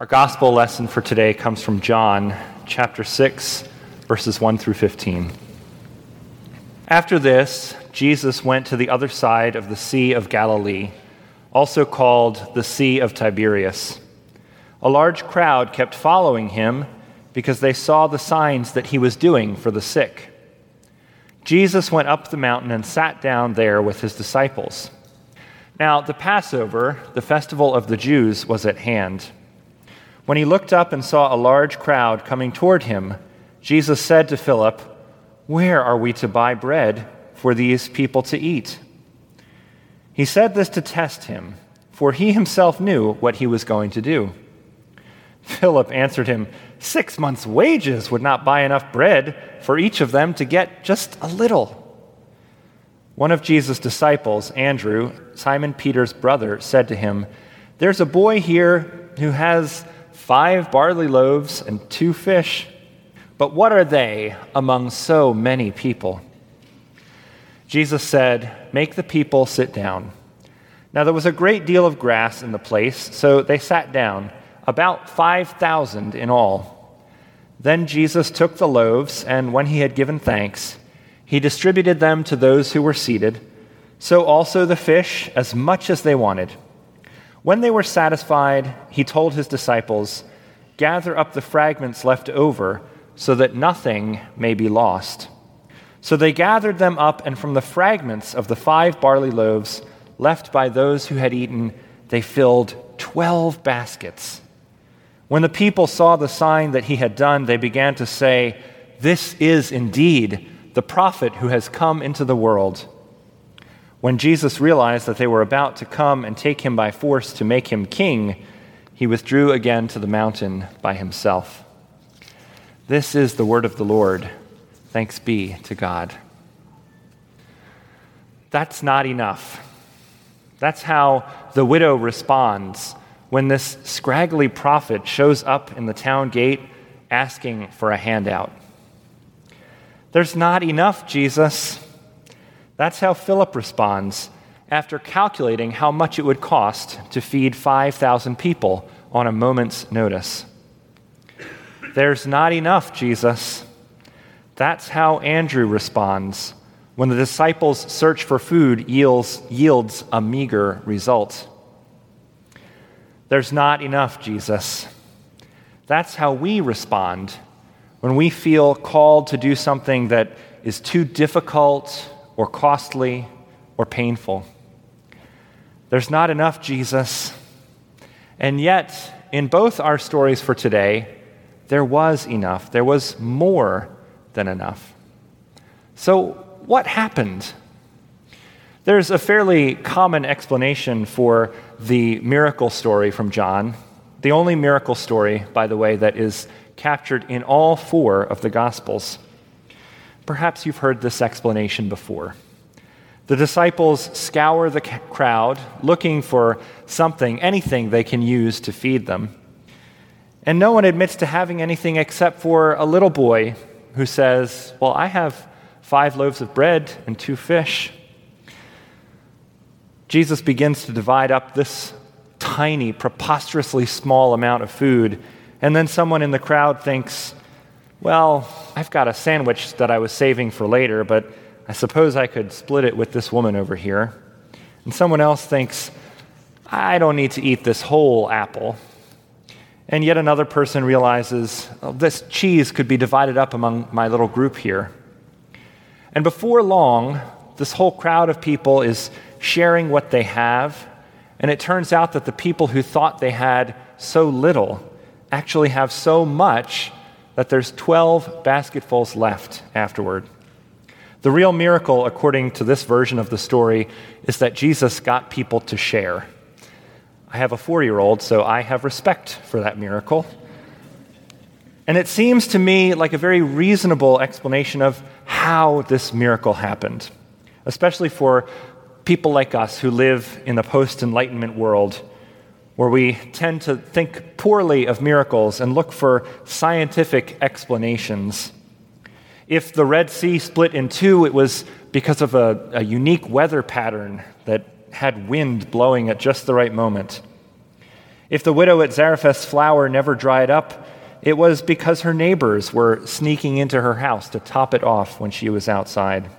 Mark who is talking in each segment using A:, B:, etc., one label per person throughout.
A: Our gospel lesson for today comes from John chapter 6, verses 1 through 15. After this, Jesus went to the other side of the Sea of Galilee, also called the Sea of Tiberias. A large crowd kept following him because they saw the signs that he was doing for the sick. Jesus went up the mountain and sat down there with his disciples. Now, the Passover, the festival of the Jews, was at hand. When he looked up and saw a large crowd coming toward him, Jesus said to Philip, Where are we to buy bread for these people to eat? He said this to test him, for he himself knew what he was going to do. Philip answered him, Six months' wages would not buy enough bread for each of them to get just a little. One of Jesus' disciples, Andrew, Simon Peter's brother, said to him, There's a boy here who has five barley loaves and two fish. But what are they among so many people? Jesus said, Make the people sit down. Now there was a great deal of grass in the place, so they sat down, about 5,000 in all. Then Jesus took the loaves, and when he had given thanks, he distributed them to those who were seated, so also the fish, as much as they wanted. When they were satisfied, he told his disciples, Gather up the fragments left over, so that nothing may be lost. So they gathered them up, and from the fragments of the five barley loaves left by those who had eaten, they filled twelve baskets. When the people saw the sign that he had done, they began to say, This is indeed the prophet who has come into the world. When Jesus realized that they were about to come and take him by force to make him king, he withdrew again to the mountain by himself. This is the word of the Lord. Thanks be to God. That's not enough. That's how the widow responds when this scraggly prophet shows up in the town gate asking for a handout. There's not enough, Jesus. That's how Philip responds after calculating how much it would cost to feed 5,000 people on a moment's notice. There's not enough, Jesus. That's how Andrew responds when the disciples' search for food yields, yields a meager result. There's not enough, Jesus. That's how we respond when we feel called to do something that is too difficult or costly or painful. There's not enough, Jesus. And yet, in both our stories for today, there was enough. There was more than enough. So, what happened? There's a fairly common explanation for the miracle story from John. The only miracle story, by the way, that is captured in all four of the Gospels. Perhaps you've heard this explanation before. The disciples scour the crowd looking for something, anything they can use to feed them. And no one admits to having anything except for a little boy who says, Well, I have five loaves of bread and two fish. Jesus begins to divide up this tiny, preposterously small amount of food, and then someone in the crowd thinks, well, I've got a sandwich that I was saving for later, but I suppose I could split it with this woman over here. And someone else thinks, I don't need to eat this whole apple. And yet another person realizes, oh, this cheese could be divided up among my little group here. And before long, this whole crowd of people is sharing what they have. And it turns out that the people who thought they had so little actually have so much that there's 12 basketfuls left afterward. The real miracle, according to this version of the story, is that Jesus got people to share. I have a four year old, so I have respect for that miracle. And it seems to me like a very reasonable explanation of how this miracle happened, especially for people like us who live in the post Enlightenment world where we tend to think poorly of miracles and look for scientific explanations. If the Red Sea split in two, it was because of a, a, unique weather pattern that had wind blowing at just the right moment. If the widow at Zarephath's flour never dried up, it was because her neighbors were sneaking into her house to top it off when she was outside.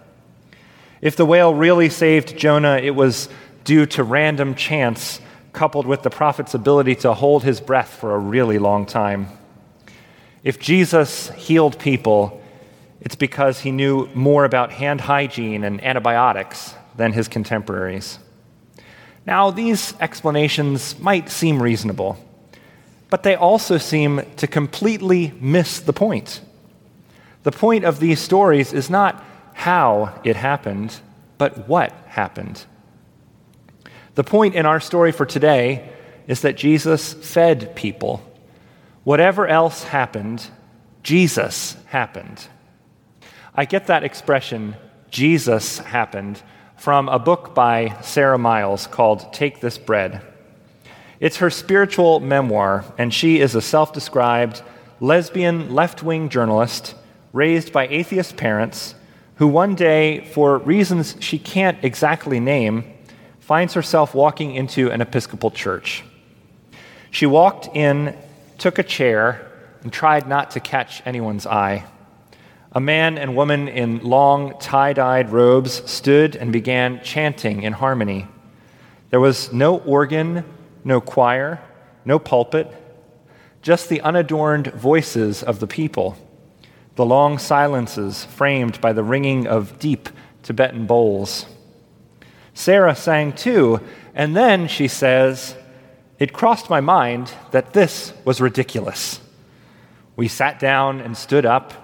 A: If the whale really saved Jonah, it was due to random chance coupled with the prophet's ability to hold his breath for a really long time. If Jesus healed people, it's because he knew more about hand hygiene and antibiotics than his contemporaries. Now, these explanations might seem reasonable, but they also seem to completely miss the point. The point of these stories is not how it happened, but what happened. The point in our story for today is that Jesus fed people. Whatever else happened, Jesus happened. I get that expression, Jesus happened, from a book by Sara Miles called Take This Bread. It's her spiritual memoir, and she is a self described lesbian left wing journalist raised by atheist parents who one day, for reasons she can't exactly name, finds herself walking into an Episcopal church. She walked in, took a chair, and tried not to catch anyone's eye. A man and woman in long, tie dyed robes stood and began chanting in harmony. There was no organ, no choir, no pulpit, just the unadorned voices of the people, the long silences framed by the ringing of deep Tibetan bowls. Sara sang too, and then she says, It crossed my mind that this was ridiculous. We sat down and stood up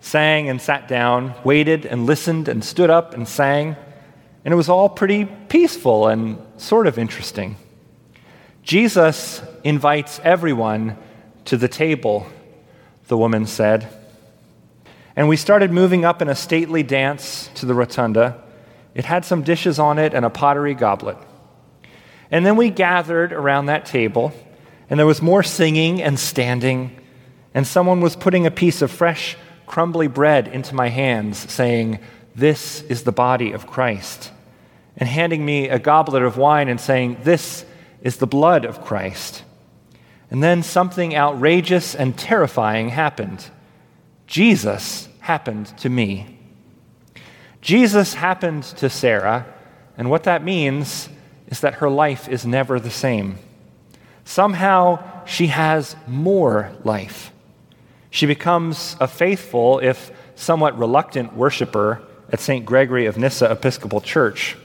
A: sang and sat down, waited and listened and stood up and sang, and it was all pretty peaceful and sort of interesting. Jesus invites everyone to the table, the woman said. And we started moving up in a stately dance to the rotunda. It had some dishes on it and a pottery goblet. And then we gathered around that table, and there was more singing and standing, and someone was putting a piece of fresh crumbly bread into my hands, saying, This is the body of Christ, and handing me a goblet of wine and saying, This is the blood of Christ. And then something outrageous and terrifying happened. Jesus happened to me. Jesus happened to Sara, and what that means is that her life is never the same. Somehow she has more life. She becomes a faithful, if somewhat reluctant, worshiper at St. Gregory of Nyssa Episcopal Church.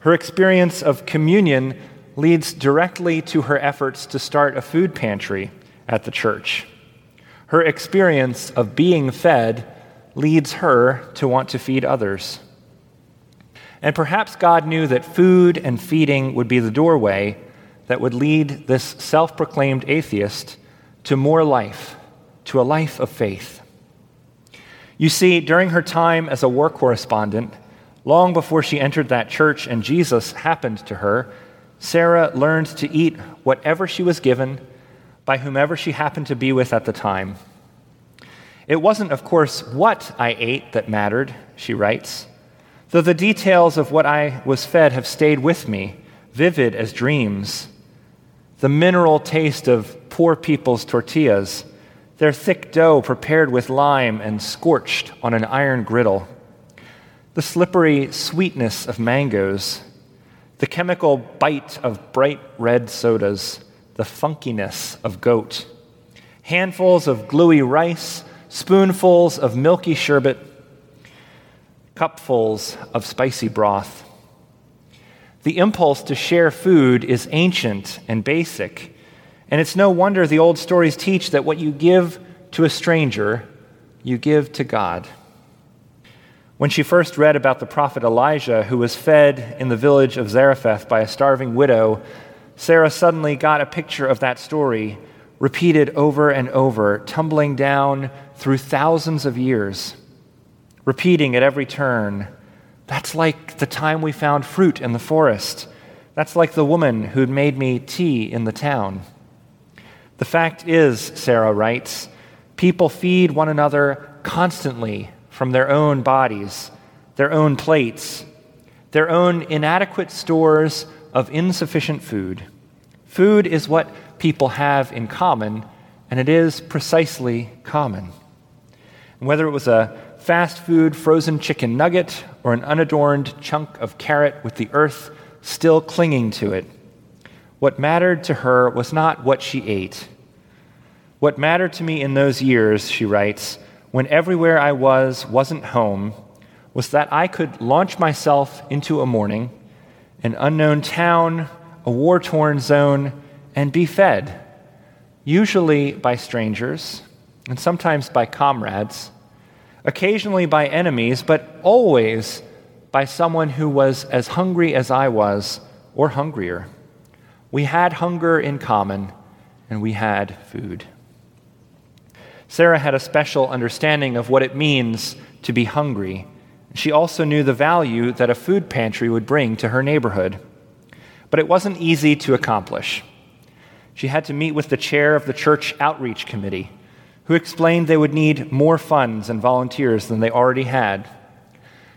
A: Her experience of communion leads directly to her efforts to start a food pantry at the church. Her experience of being fed leads her to want to feed others. And perhaps God knew that food and feeding would be the doorway that would lead this self proclaimed atheist to more life to a life of faith. You see, during her time as a war correspondent, long before she entered that church and Jesus happened to her, Sara learned to eat whatever she was given by whomever she happened to be with at the time. It wasn't, of course, what I ate that mattered, she writes, though the details of what I was fed have stayed with me, vivid as dreams. The mineral taste of poor people's tortillas their thick dough prepared with lime and scorched on an iron griddle, the slippery sweetness of mangoes, the chemical bite of bright red sodas, the funkiness of goat, handfuls of gluey rice, spoonfuls of milky sherbet, cupfuls of spicy broth. The impulse to share food is ancient and basic and it's no wonder the old stories teach that what you give to a stranger, you give to God. When she first read about the prophet Elijah, who was fed in the village of Zarephath by a starving widow, Sara suddenly got a picture of that story, repeated over and over, tumbling down through thousands of years, repeating at every turn. That's like the time we found fruit in the forest. That's like the woman who'd made me tea in the town. The fact is, Sara writes, people feed one another constantly from their own bodies, their own plates, their own inadequate stores of insufficient food. Food is what people have in common, and it is precisely common. And whether it was a fast food frozen chicken nugget or an unadorned chunk of carrot with the earth still clinging to it, what mattered to her was not what she ate. What mattered to me in those years, she writes, when everywhere I was wasn't home, was that I could launch myself into a morning, an unknown town, a war torn zone, and be fed, usually by strangers, and sometimes by comrades, occasionally by enemies, but always by someone who was as hungry as I was or hungrier. We had hunger in common, and we had food. Sara had a special understanding of what it means to be hungry. She also knew the value that a food pantry would bring to her neighborhood. But it wasn't easy to accomplish. She had to meet with the chair of the church outreach committee, who explained they would need more funds and volunteers than they already had.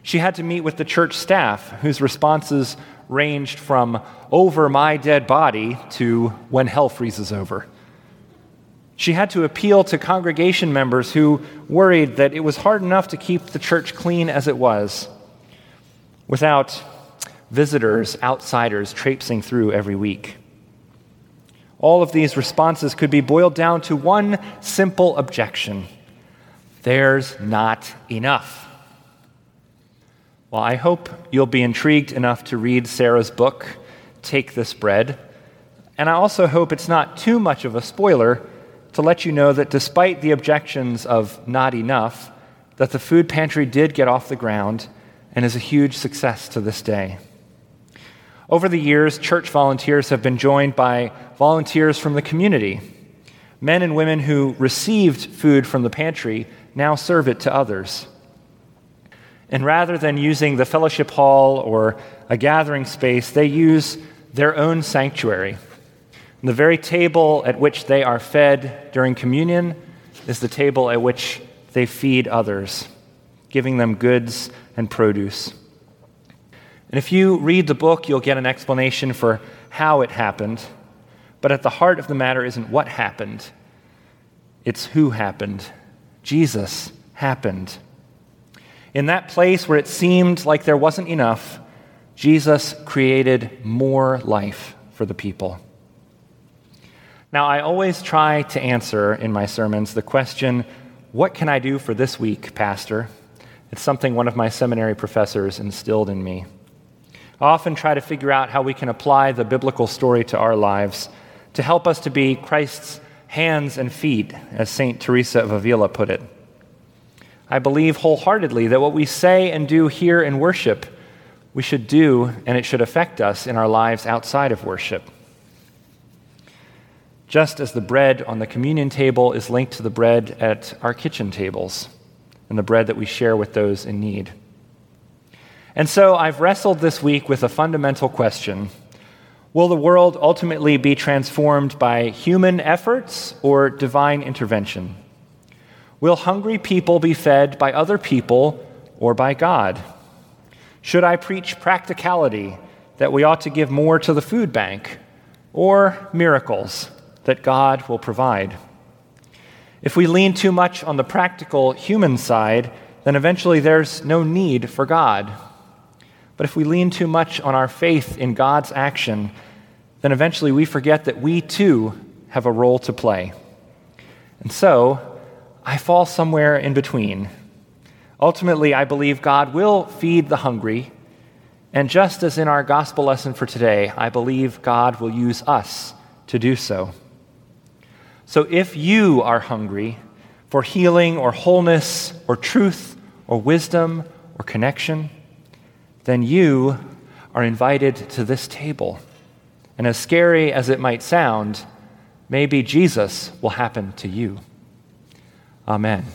A: She had to meet with the church staff, whose responses ranged from over my dead body to when hell freezes over. She had to appeal to congregation members who worried that it was hard enough to keep the church clean as it was without visitors, outsiders traipsing through every week. All of these responses could be boiled down to one simple objection there's not enough. Well, I hope you'll be intrigued enough to read Sara's book, Take This Bread. And I also hope it's not too much of a spoiler to let you know that despite the objections of not enough, that the food pantry did get off the ground and is a huge success to this day. Over the years, church volunteers have been joined by volunteers from the community. Men and women who received food from the pantry now serve it to others. And rather than using the fellowship hall or a gathering space, they use their own sanctuary. And the very table at which they are fed during communion is the table at which they feed others, giving them goods and produce. And if you read the book, you'll get an explanation for how it happened. But at the heart of the matter isn't what happened, it's who happened. Jesus happened. In that place where it seemed like there wasn't enough, Jesus created more life for the people. Now, I always try to answer in my sermons the question, What can I do for this week, Pastor? It's something one of my seminary professors instilled in me. Often try to figure out how we can apply the biblical story to our lives to help us to be Christ's hands and feet, as St. Teresa of Avila put it. I believe wholeheartedly that what we say and do here in worship, we should do and it should affect us in our lives outside of worship. Just as the bread on the communion table is linked to the bread at our kitchen tables and the bread that we share with those in need. And so I've wrestled this week with a fundamental question Will the world ultimately be transformed by human efforts or divine intervention? Will hungry people be fed by other people or by God? Should I preach practicality that we ought to give more to the food bank or miracles that God will provide? If we lean too much on the practical human side, then eventually there's no need for God. But if we lean too much on our faith in God's action, then eventually we forget that we too have a role to play. And so, I fall somewhere in between. Ultimately, I believe God will feed the hungry. And just as in our gospel lesson for today, I believe God will use us to do so. So if you are hungry for healing or wholeness or truth or wisdom or connection, then you are invited to this table. And as scary as it might sound, maybe Jesus will happen to you. Amen.